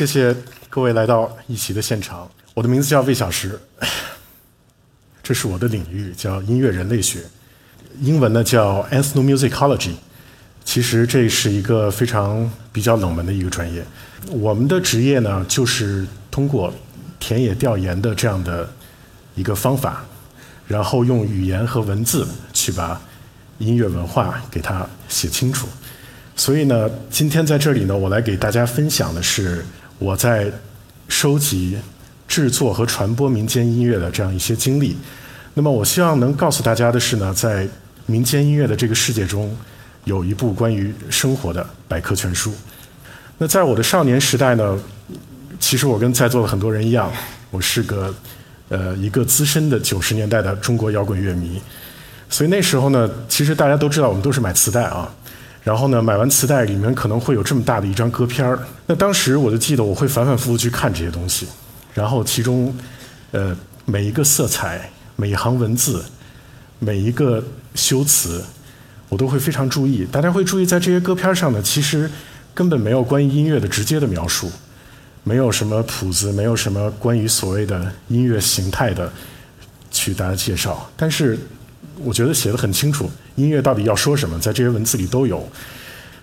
谢谢各位来到一席的现场。我的名字叫魏小石，这是我的领域，叫音乐人类学，英文呢叫 ethnomusicology。其实这是一个非常比较冷门的一个专业。我们的职业呢，就是通过田野调研的这样的一个方法，然后用语言和文字去把音乐文化给它写清楚。所以呢，今天在这里呢，我来给大家分享的是我在收集、制作和传播民间音乐的这样一些经历。那么，我希望能告诉大家的是呢，在民间音乐的这个世界中，有一部关于生活的百科全书。那在我的少年时代呢，其实我跟在座的很多人一样，我是个呃一个资深的九十年代的中国摇滚乐迷。所以那时候呢，其实大家都知道，我们都是买磁带啊。然后呢，买完磁带里面可能会有这么大的一张歌片儿。那当时我就记得，我会反反复复去看这些东西。然后其中，呃，每一个色彩、每一行文字、每一个修辞，我都会非常注意。大家会注意，在这些歌片上呢，其实根本没有关于音乐的直接的描述，没有什么谱子，没有什么关于所谓的音乐形态的去大家介绍。但是我觉得写的很清楚。音乐到底要说什么，在这些文字里都有。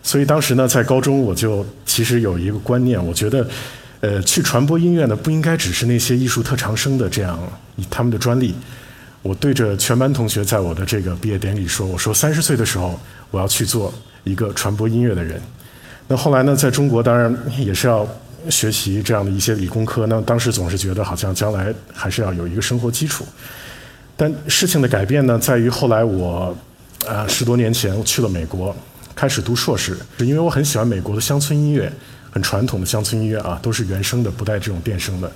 所以当时呢，在高中我就其实有一个观念，我觉得，呃，去传播音乐呢，不应该只是那些艺术特长生的这样以他们的专利。我对着全班同学在我的这个毕业典礼说：“我说三十岁的时候，我要去做一个传播音乐的人。”那后来呢，在中国当然也是要学习这样的一些理工科。那当时总是觉得好像将来还是要有一个生活基础。但事情的改变呢，在于后来我。啊，十多年前我去了美国，开始读硕士，是因为我很喜欢美国的乡村音乐，很传统的乡村音乐啊，都是原声的，不带这种电声的。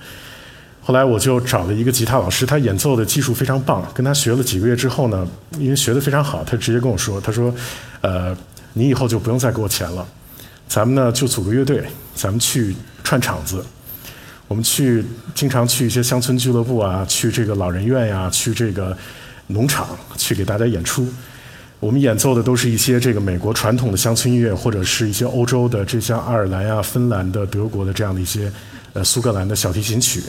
后来我就找了一个吉他老师，他演奏的技术非常棒，跟他学了几个月之后呢，因为学的非常好，他直接跟我说，他说，呃，你以后就不用再给我钱了，咱们呢就组个乐队，咱们去串场子，我们去经常去一些乡村俱乐部啊，去这个老人院呀，去这个农场去给大家演出。我们演奏的都是一些这个美国传统的乡村音乐，或者是一些欧洲的，这像爱尔兰呀、芬兰的、德国的这样的一些，呃，苏格兰的小提琴曲。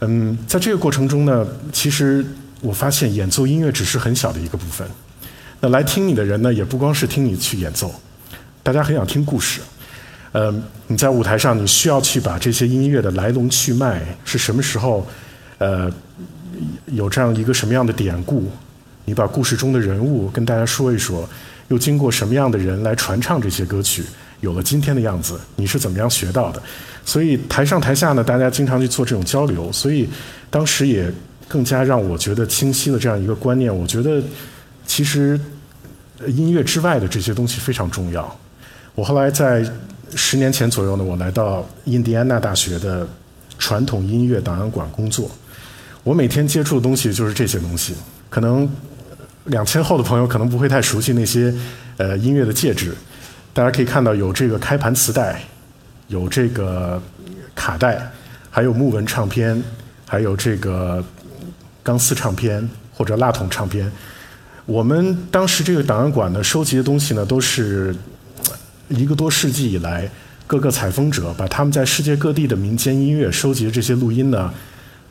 嗯，在这个过程中呢，其实我发现演奏音乐只是很小的一个部分。那来听你的人呢，也不光是听你去演奏，大家很想听故事。呃，你在舞台上，你需要去把这些音乐的来龙去脉是什么时候，呃，有这样一个什么样的典故。你把故事中的人物跟大家说一说，又经过什么样的人来传唱这些歌曲，有了今天的样子，你是怎么样学到的？所以台上台下呢，大家经常去做这种交流，所以当时也更加让我觉得清晰了这样一个观念。我觉得其实音乐之外的这些东西非常重要。我后来在十年前左右呢，我来到印第安纳大学的传统音乐档案馆工作，我每天接触的东西就是这些东西，可能。两千后的朋友可能不会太熟悉那些呃音乐的介质，大家可以看到有这个开盘磁带，有这个卡带，还有木纹唱片，还有这个钢丝唱片或者蜡筒唱片。我们当时这个档案馆呢收集的东西呢，都是一个多世纪以来各个采风者把他们在世界各地的民间音乐收集的这些录音呢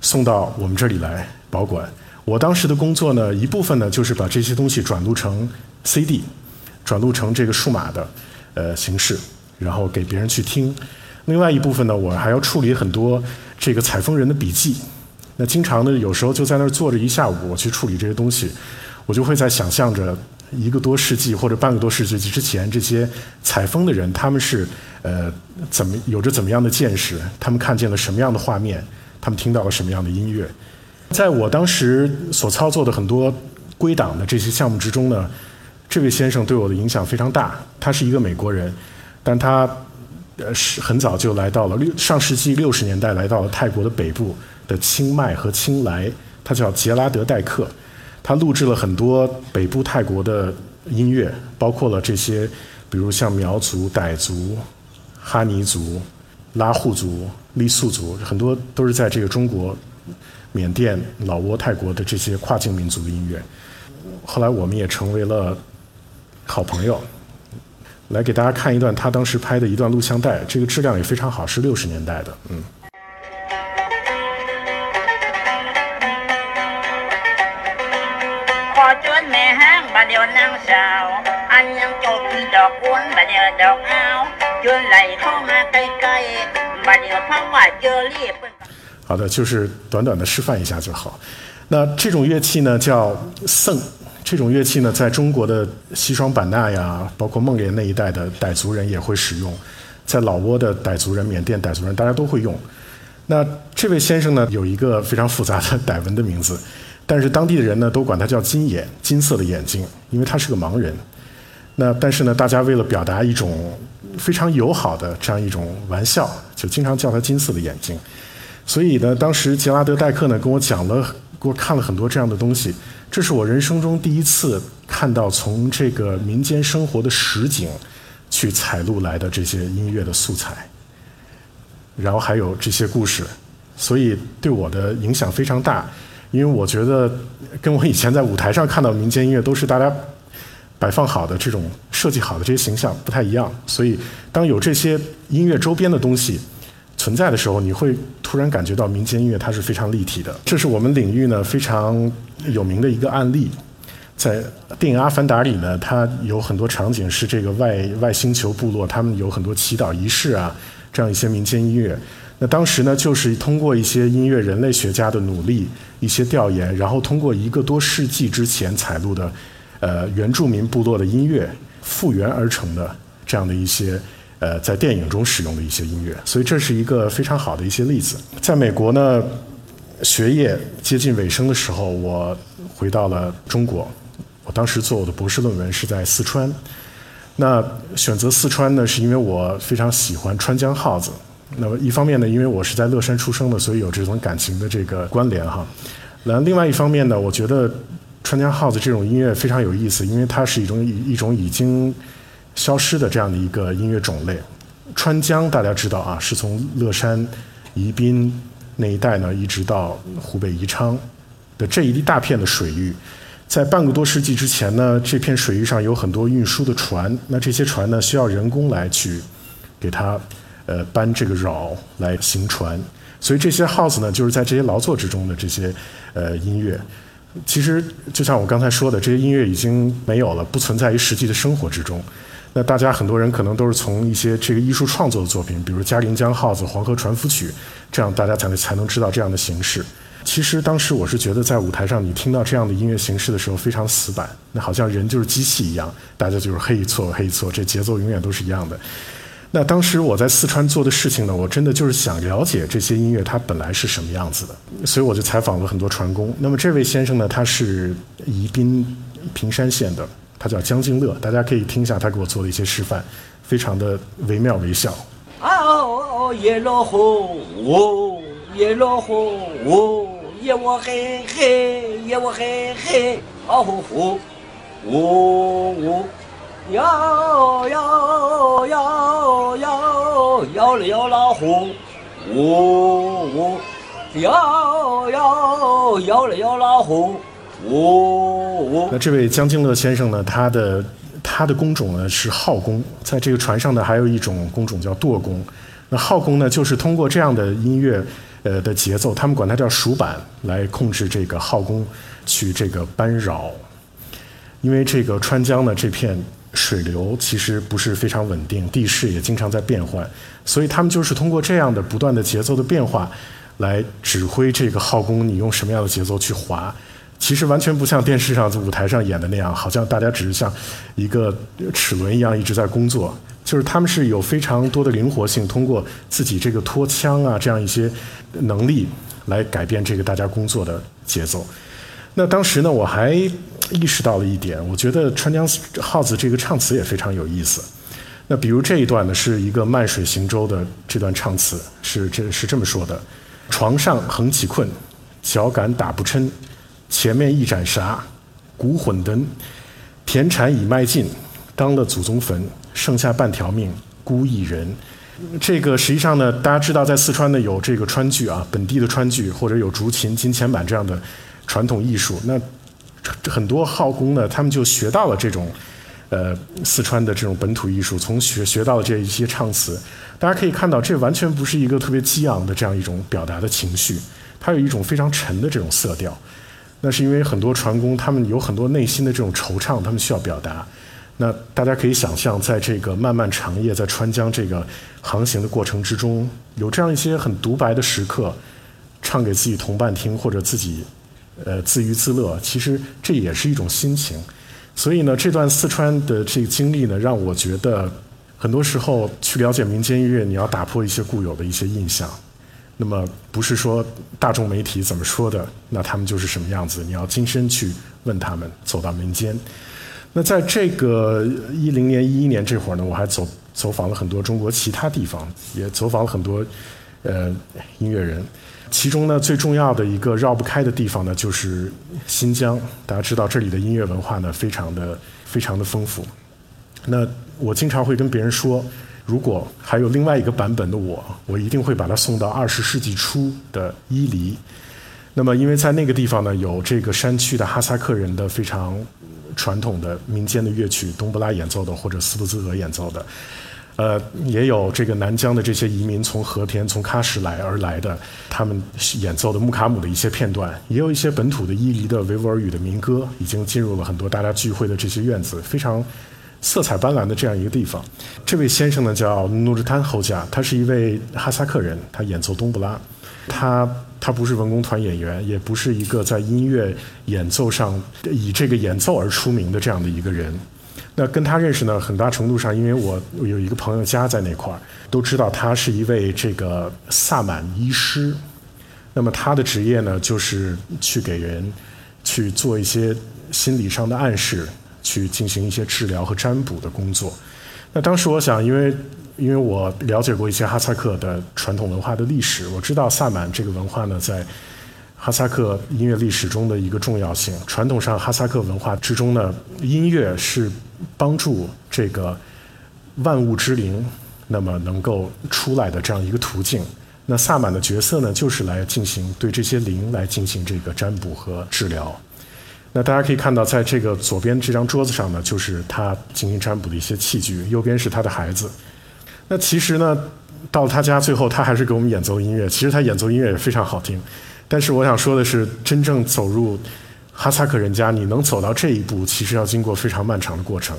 送到我们这里来保管。我当时的工作呢，一部分呢就是把这些东西转录成 CD，转录成这个数码的呃形式，然后给别人去听。另外一部分呢，我还要处理很多这个采风人的笔记。那经常呢，有时候就在那儿坐着一下午，我去处理这些东西，我就会在想象着一个多世纪或者半个多世纪之前，这些采风的人他们是呃怎么有着怎么样的见识，他们看见了什么样的画面，他们听到了什么样的音乐。在我当时所操作的很多归档的这些项目之中呢，这位先生对我的影响非常大。他是一个美国人，但他呃是很早就来到了六上世纪六十年代来到了泰国的北部的清迈和清莱。他叫杰拉德戴克，他录制了很多北部泰国的音乐，包括了这些，比如像苗族、傣族、哈尼族、拉祜族、傈僳族，很多都是在这个中国。缅甸、老挝、泰国的这些跨境民族的音乐，后来我们也成为了好朋友。来给大家看一段他当时拍的一段录像带，这个质量也非常好，是六十年代的，嗯。好的，就是短短的示范一下就好。那这种乐器呢叫僧，这种乐器呢在中国的西双版纳呀，包括孟连那一带的傣族人也会使用，在老挝的傣族人、缅甸傣族人，大家都会用。那这位先生呢有一个非常复杂的 傣文的名字，但是当地的人呢都管他叫金眼，金色的眼睛，因为他是个盲人。那但是呢，大家为了表达一种非常友好的这样一种玩笑，就经常叫他“金色的眼睛”。所以呢，当时杰拉德·戴克呢跟我讲了，给我看了很多这样的东西。这是我人生中第一次看到从这个民间生活的实景去采录来的这些音乐的素材，然后还有这些故事，所以对我的影响非常大。因为我觉得跟我以前在舞台上看到民间音乐都是大家。摆放好的这种设计好的这些形象不太一样，所以当有这些音乐周边的东西存在的时候，你会突然感觉到民间音乐它是非常立体的。这是我们领域呢非常有名的一个案例，在电影《阿凡达》里呢，它有很多场景是这个外外星球部落，他们有很多祈祷仪式啊，这样一些民间音乐。那当时呢，就是通过一些音乐人类学家的努力，一些调研，然后通过一个多世纪之前采录的。呃，原住民部落的音乐复原而成的这样的一些呃，在电影中使用的一些音乐，所以这是一个非常好的一些例子。在美国呢，学业接近尾声的时候，我回到了中国。我当时做我的博士论文是在四川。那选择四川呢，是因为我非常喜欢川江号子。那么一方面呢，因为我是在乐山出生的，所以有这种感情的这个关联哈。那另外一方面呢，我觉得。川江号子这种音乐非常有意思，因为它是一种一种已经消失的这样的一个音乐种类。川江大家知道啊，是从乐山、宜宾那一带呢，一直到湖北宜昌的这一大片的水域。在半个多世纪之前呢，这片水域上有很多运输的船，那这些船呢需要人工来去给它呃搬这个扰来行船，所以这些号子呢就是在这些劳作之中的这些呃音乐。其实，就像我刚才说的，这些音乐已经没有了，不存在于实际的生活之中。那大家很多人可能都是从一些这个艺术创作的作品，比如《嘉陵江号子》《黄河船夫曲》，这样大家才能才能知道这样的形式。其实当时我是觉得，在舞台上你听到这样的音乐形式的时候非常死板，那好像人就是机器一样，大家就是嘿一错嘿一错，这节奏永远都是一样的。那当时我在四川做的事情呢，我真的就是想了解这些音乐它本来是什么样子的，所以我就采访了很多船工。那么这位先生呢，他是宜宾平山县的，他叫江敬乐，大家可以听一下他给我做的一些示范，非常的惟妙惟肖。哦，夜落河，哦，夜落河，哦，夜我嘿嘿，夜我嘿嘿，哦呼呼，哦哦。摇摇摇摇摇了摇老虎，呜呜，摇摇摇了摇老虎，呜呜。那这位江敬乐先生呢？他的他的工种呢是号工，在这个船上呢还有一种工种叫舵工。那号工呢就是通过这样的音乐呃的节奏，他们管它叫数板，来控制这个号工去这个搬扰。因为这个川江呢这片。水流其实不是非常稳定，地势也经常在变换，所以他们就是通过这样的不断的节奏的变化，来指挥这个号工你用什么样的节奏去划。其实完全不像电视上在舞台上演的那样，好像大家只是像一个齿轮一样一直在工作。就是他们是有非常多的灵活性，通过自己这个拖枪啊这样一些能力来改变这个大家工作的节奏。那当时呢，我还意识到了一点，我觉得川江号子这个唱词也非常有意思。那比如这一段呢，是一个漫水行舟的这段唱词，是这是这么说的：床上横起困，脚杆打不撑，前面一盏啥，古混灯，田产已卖尽，当了祖宗坟，剩下半条命，孤一人。这个实际上呢，大家知道在四川呢有这个川剧啊，本地的川剧，或者有竹琴、金钱板这样的。传统艺术，那很多号工呢，他们就学到了这种呃四川的这种本土艺术，从学学到了这一些唱词，大家可以看到，这完全不是一个特别激昂的这样一种表达的情绪，它有一种非常沉的这种色调。那是因为很多船工他们有很多内心的这种惆怅，他们需要表达。那大家可以想象，在这个漫漫长夜在川江这个航行的过程之中，有这样一些很独白的时刻，唱给自己同伴听，或者自己呃自娱自乐，其实这也是一种心情。所以呢，这段四川的这个经历呢，让我觉得很多时候去了解民间音乐，你要打破一些固有的一些印象。那么不是说大众媒体怎么说的，那他们就是什么样子。你要亲身去问他们，走到民间。那在这个一零年、一一年这会儿呢，我还走走访了很多中国其他地方，也走访了很多呃音乐人。其中呢，最重要的一个绕不开的地方呢，就是新疆。大家知道这里的音乐文化呢，非常的非常的丰富。那我经常会跟别人说。如果还有另外一个版本的我，我一定会把它送到二十世纪初的伊犁。那么，因为在那个地方呢，有这个山区的哈萨克人的非常传统的民间的乐曲，冬不拉演奏的或者斯布兹俄演奏的，呃，也有这个南疆的这些移民从和田、从喀什来而来的，他们演奏的木卡姆的一些片段，也有一些本土的伊犁的维吾尔语的民歌，已经进入了很多大家聚会的这些院子，非常。色彩斑斓的这样一个地方，这位先生呢叫努日坦侯家，他是一位哈萨克人，他演奏冬不拉，他他不是文工团演员，也不是一个在音乐演奏上以这个演奏而出名的这样的一个人。那跟他认识呢，很大程度上因为我有一个朋友家在那块儿，都知道他是一位这个萨满医师。那么他的职业呢，就是去给人去做一些心理上的暗示。去进行一些治疗和占卜的工作。那当时我想，因为因为我了解过一些哈萨克的传统文化的历史，我知道萨满这个文化呢，在哈萨克音乐历史中的一个重要性。传统上，哈萨克文化之中呢，音乐是帮助这个万物之灵那么能够出来的这样一个途径。那萨满的角色呢，就是来进行对这些灵来进行这个占卜和治疗。那大家可以看到，在这个左边这张桌子上呢，就是他进行占卜的一些器具；右边是他的孩子。那其实呢，到了他家最后，他还是给我们演奏音乐。其实他演奏音乐也非常好听。但是我想说的是，真正走入哈萨克人家，你能走到这一步，其实要经过非常漫长的过程。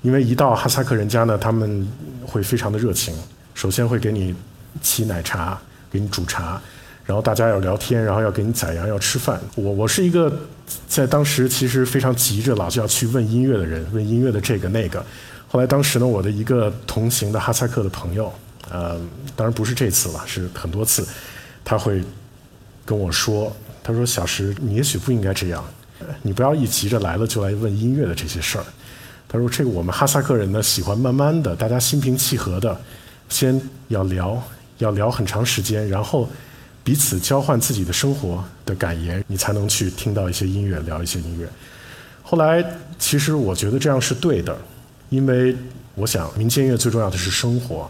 因为一到哈萨克人家呢，他们会非常的热情，首先会给你沏奶茶，给你煮茶。然后大家要聊天，然后要给你宰羊，要吃饭。我我是一个在当时其实非常急着，老是要去问音乐的人，问音乐的这个那个。后来当时呢，我的一个同行的哈萨克的朋友，呃，当然不是这次了，是很多次，他会跟我说，他说：“小石，你也许不应该这样，你不要一急着来了就来问音乐的这些事儿。”他说：“这个我们哈萨克人呢，喜欢慢慢的，大家心平气和的，先要聊，要聊很长时间，然后。”彼此交换自己的生活的感言，你才能去听到一些音乐，聊一些音乐。后来，其实我觉得这样是对的，因为我想民间音乐最重要的是生活。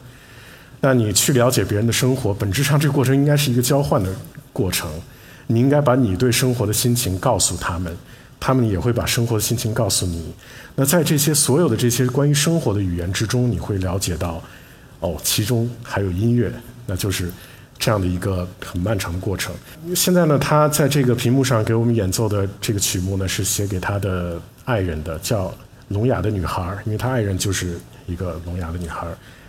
那你去了解别人的生活，本质上这个过程应该是一个交换的过程。你应该把你对生活的心情告诉他们，他们也会把生活的心情告诉你。那在这些所有的这些关于生活的语言之中，你会了解到，哦，其中还有音乐，那就是。这样的一个很漫长的过程。现在呢，他在这个屏幕上给我们演奏的这个曲目呢，是写给他的爱人的，叫《聋哑的女孩》，因为他爱人就是一个聋哑的女孩，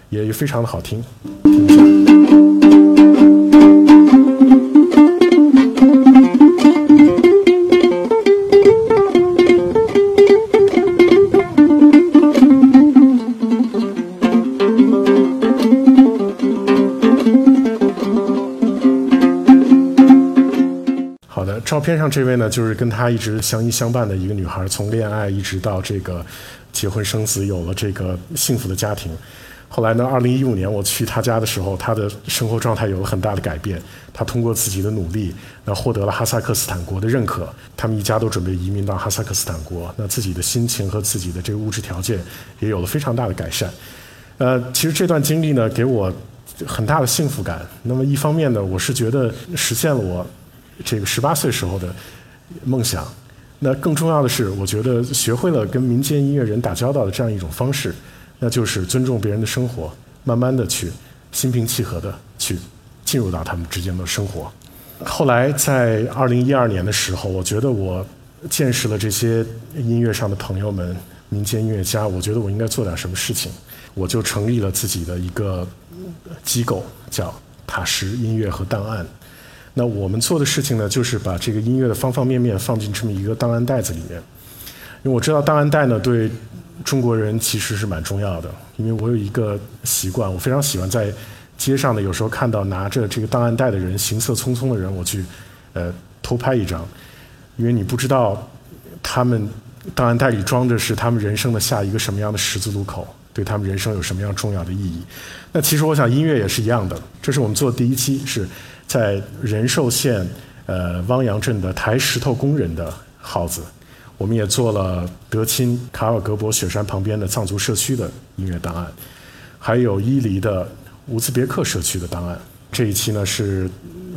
也非常的好听。听一下。好的照片上这位呢，就是跟他一直相依相伴的一个女孩，从恋爱一直到这个结婚生子，有了这个幸福的家庭。后来呢，二零一五年我去他家的时候，他的生活状态有了很大的改变。他通过自己的努力，那获得了哈萨克斯坦国的认可。他们一家都准备移民到哈萨克斯坦国，那自己的心情和自己的这个物质条件也有了非常大的改善。呃，其实这段经历呢，给我很大的幸福感。那么一方面呢，我是觉得实现了我。这个十八岁时候的梦想，那更重要的是，我觉得学会了跟民间音乐人打交道的这样一种方式，那就是尊重别人的生活，慢慢的去心平气和的去进入到他们之间的生活。后来在二零一二年的时候，我觉得我见识了这些音乐上的朋友们，民间音乐家，我觉得我应该做点什么事情，我就成立了自己的一个机构，叫塔什音乐和档案。那我们做的事情呢，就是把这个音乐的方方面面放进这么一个档案袋子里面。因为我知道档案袋呢，对中国人其实是蛮重要的。因为我有一个习惯，我非常喜欢在街上呢，有时候看到拿着这个档案袋的人，行色匆匆的人，我去呃偷拍一张。因为你不知道他们档案袋里装着是他们人生的下一个什么样的十字路口，对他们人生有什么样重要的意义。那其实我想音乐也是一样的。这是我们做的第一期是。在仁寿县，呃，汪洋镇的抬石头工人的号子，我们也做了德钦卡尔格博雪山旁边的藏族社区的音乐档案，还有伊犁的乌兹别克社区的档案。这一期呢是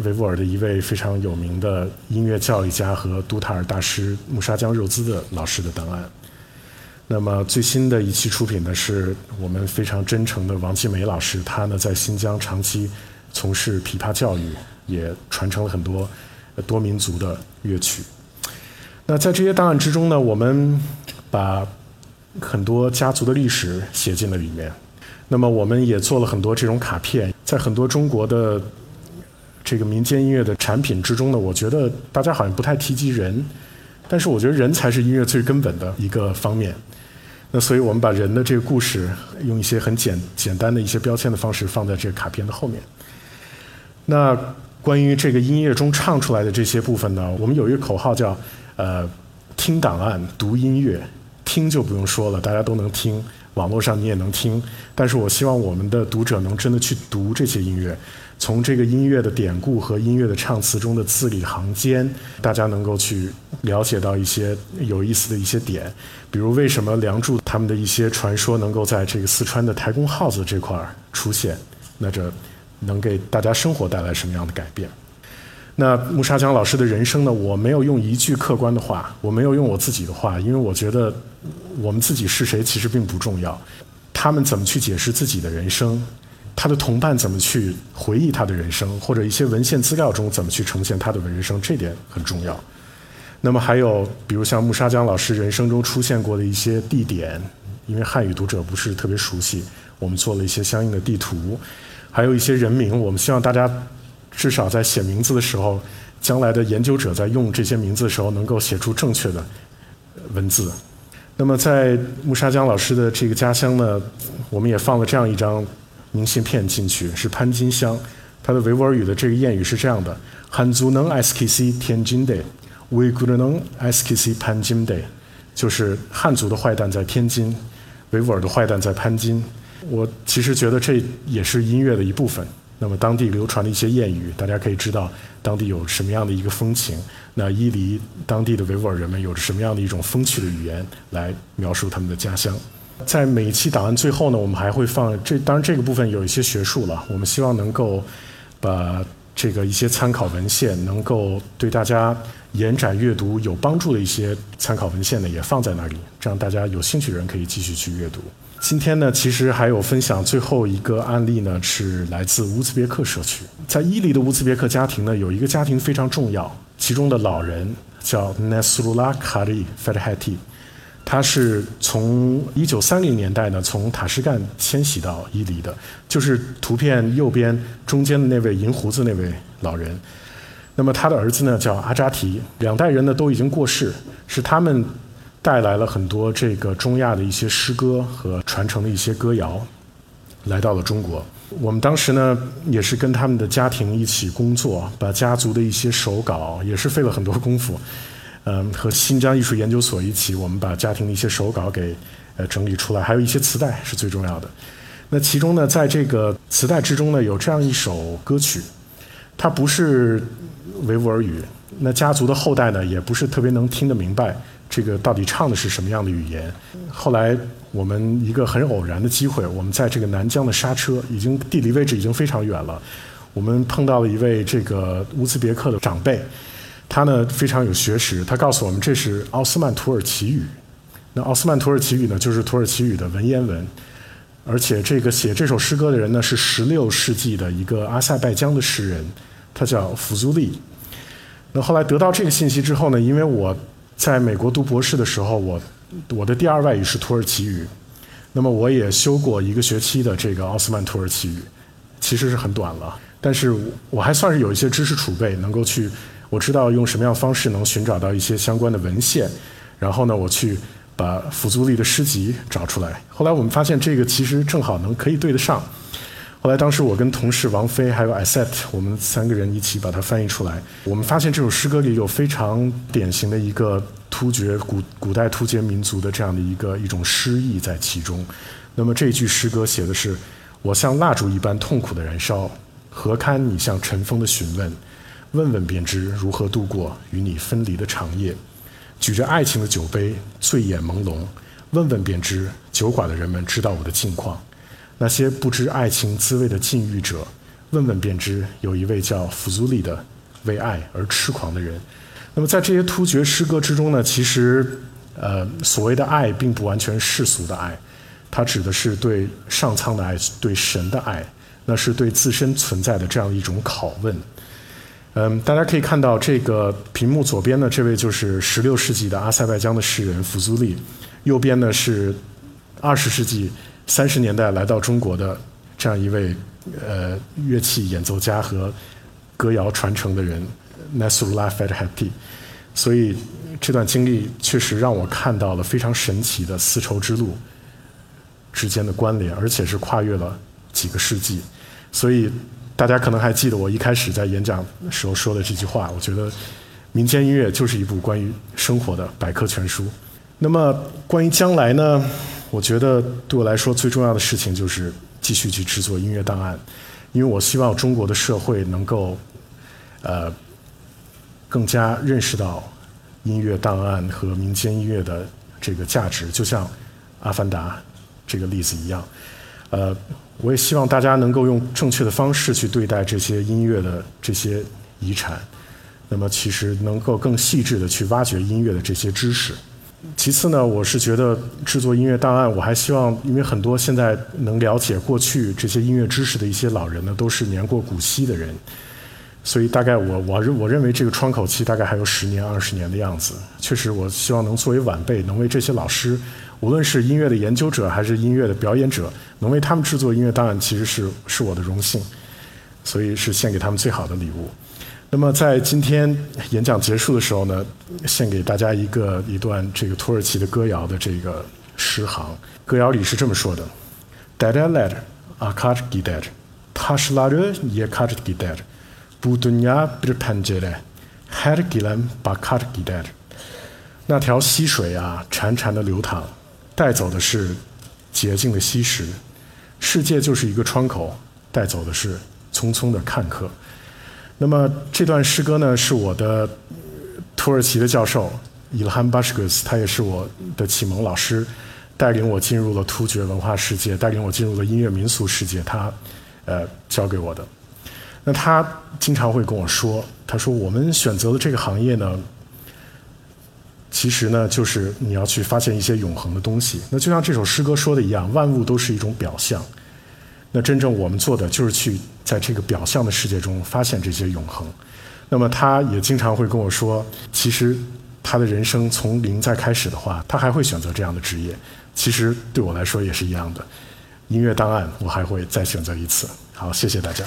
维吾尔的一位非常有名的音乐教育家和都塔尔大师穆沙江肉孜的老师的档案。那么最新的一期出品的是我们非常真诚的王继梅老师，他呢在新疆长期。从事琵琶教育，也传承了很多多民族的乐曲。那在这些档案之中呢，我们把很多家族的历史写进了里面。那么我们也做了很多这种卡片，在很多中国的这个民间音乐的产品之中呢，我觉得大家好像不太提及人，但是我觉得人才是音乐最根本的一个方面。那所以我们把人的这个故事，用一些很简简单的一些标签的方式放在这个卡片的后面。那关于这个音乐中唱出来的这些部分呢，我们有一个口号叫“呃，听档案，读音乐”。听就不用说了，大家都能听，网络上你也能听。但是我希望我们的读者能真的去读这些音乐，从这个音乐的典故和音乐的唱词中的字里行间，大家能够去了解到一些有意思的一些点。比如为什么《梁祝》他们的一些传说能够在这个四川的台公号子这块儿出现？那这。能给大家生活带来什么样的改变？那穆沙江老师的人生呢？我没有用一句客观的话，我没有用我自己的话，因为我觉得我们自己是谁其实并不重要。他们怎么去解释自己的人生？他的同伴怎么去回忆他的人生？或者一些文献资料中怎么去呈现他的人生？这点很重要。那么还有，比如像穆沙江老师人生中出现过的一些地点，因为汉语读者不是特别熟悉，我们做了一些相应的地图。还有一些人名，我们希望大家至少在写名字的时候，将来的研究者在用这些名字的时候，能够写出正确的文字。那么，在穆沙江老师的这个家乡呢，我们也放了这样一张明信片进去，是潘金乡。他的维吾尔语的这个谚语是这样的：汉族能 skc 天津的，维吾尔能 skc 潘金的，就是汉族的坏蛋在天津，维吾尔的坏蛋在潘金。我其实觉得这也是音乐的一部分。那么当地流传的一些谚语，大家可以知道当地有什么样的一个风情。那伊犁当地的维吾尔人们有着什么样的一种风趣的语言来描述他们的家乡。在每一期档案最后呢，我们还会放这，当然这个部分有一些学术了。我们希望能够把这个一些参考文献，能够对大家延展阅读有帮助的一些参考文献呢，也放在那里，这样大家有兴趣的人可以继续去阅读。今天呢，其实还有分享最后一个案例呢，是来自乌兹别克社区。在伊犁的乌兹别克家庭呢，有一个家庭非常重要，其中的老人叫 Nasrullah Kari Fathati，他是从1930年代呢从塔什干迁徙到伊犁的，就是图片右边中间的那位银胡子那位老人。那么他的儿子呢叫阿扎提，两代人呢都已经过世，是他们。带来了很多这个中亚的一些诗歌和传承的一些歌谣，来到了中国。我们当时呢也是跟他们的家庭一起工作，把家族的一些手稿也是费了很多功夫，嗯，和新疆艺术研究所一起，我们把家庭的一些手稿给呃整理出来，还有一些磁带是最重要的。那其中呢，在这个磁带之中呢，有这样一首歌曲，它不是维吾尔语，那家族的后代呢也不是特别能听得明白。这个到底唱的是什么样的语言？后来我们一个很偶然的机会，我们在这个南疆的刹车，已经地理位置已经非常远了。我们碰到了一位这个乌兹别克的长辈，他呢非常有学识，他告诉我们这是奥斯曼土耳其语。那奥斯曼土耳其语呢，就是土耳其语的文言文，而且这个写这首诗歌的人呢是十六世纪的一个阿塞拜疆的诗人，他叫福祖利。那后来得到这个信息之后呢，因为我在美国读博士的时候，我我的第二外语是土耳其语，那么我也修过一个学期的这个奥斯曼土耳其语，其实是很短了，但是我还算是有一些知识储备，能够去我知道用什么样方式能寻找到一些相关的文献，然后呢，我去。把福祖利的诗集找出来。后来我们发现，这个其实正好能可以对得上。后来当时我跟同事王菲还有艾塞特，我们三个人一起把它翻译出来。我们发现这首诗歌里有非常典型的一个突厥古古代突厥民族的这样的一个一种诗意在其中。那么这句诗歌写的是：我像蜡烛一般痛苦的燃烧，何堪你像尘封的询问？问问便知如何度过与你分离的长夜。举着爱情的酒杯，醉眼朦胧，问问便知，酒馆的人们知道我的近况。那些不知爱情滋味的禁欲者，问问便知，有一位叫福祖利的，为爱而痴狂的人。那么在这些突厥诗歌之中呢，其实，呃，所谓的爱，并不完全世俗的爱，它指的是对上苍的爱，对神的爱，那是对自身存在的这样一种拷问。嗯，大家可以看到这个屏幕左边的这位就是十六世纪的阿塞拜疆的诗人福祖利，右边呢是二十世纪三十年代来到中国的这样一位呃乐器演奏家和歌谣传承的人 Nasrullah f a t h a t i 所以这段经历确实让我看到了非常神奇的丝绸之路之间的关联，而且是跨越了几个世纪，所以。大家可能还记得我一开始在演讲时候说的这句话，我觉得民间音乐就是一部关于生活的百科全书。那么关于将来呢？我觉得对我来说最重要的事情就是继续去制作音乐档案，因为我希望中国的社会能够呃更加认识到音乐档案和民间音乐的这个价值，就像《阿凡达》这个例子一样，呃。我也希望大家能够用正确的方式去对待这些音乐的这些遗产，那么其实能够更细致的去挖掘音乐的这些知识。其次呢，我是觉得制作音乐档案，我还希望，因为很多现在能了解过去这些音乐知识的一些老人呢，都是年过古稀的人，所以大概我我认我认为这个窗口期大概还有十年二十年的样子。确实，我希望能作为晚辈，能为这些老师。无论是音乐的研究者还是音乐的表演者，能为他们制作音乐档案，其实是是我的荣幸，所以是献给他们最好的礼物。那么在今天演讲结束的时候呢，献给大家一个一段这个土耳其的歌谣的这个诗行。歌谣里是这么说的：“Dadaler akar gider, taşları yakar gider, bu dünya bir pencere, her gelen bakar gider。”那条溪水啊，潺潺的流淌。带走的是洁净的溪石，世界就是一个窗口，带走的是匆匆的看客。那么这段诗歌呢，是我的土耳其的教授伊尔罕巴什格斯，他也是我的启蒙老师，带领我进入了突厥文化世界，带领我进入了音乐民俗世界，他呃教给我的。那他经常会跟我说，他说我们选择的这个行业呢。其实呢，就是你要去发现一些永恒的东西。那就像这首诗歌说的一样，万物都是一种表象。那真正我们做的，就是去在这个表象的世界中发现这些永恒。那么他也经常会跟我说，其实他的人生从零再开始的话，他还会选择这样的职业。其实对我来说也是一样的，音乐档案我还会再选择一次。好，谢谢大家。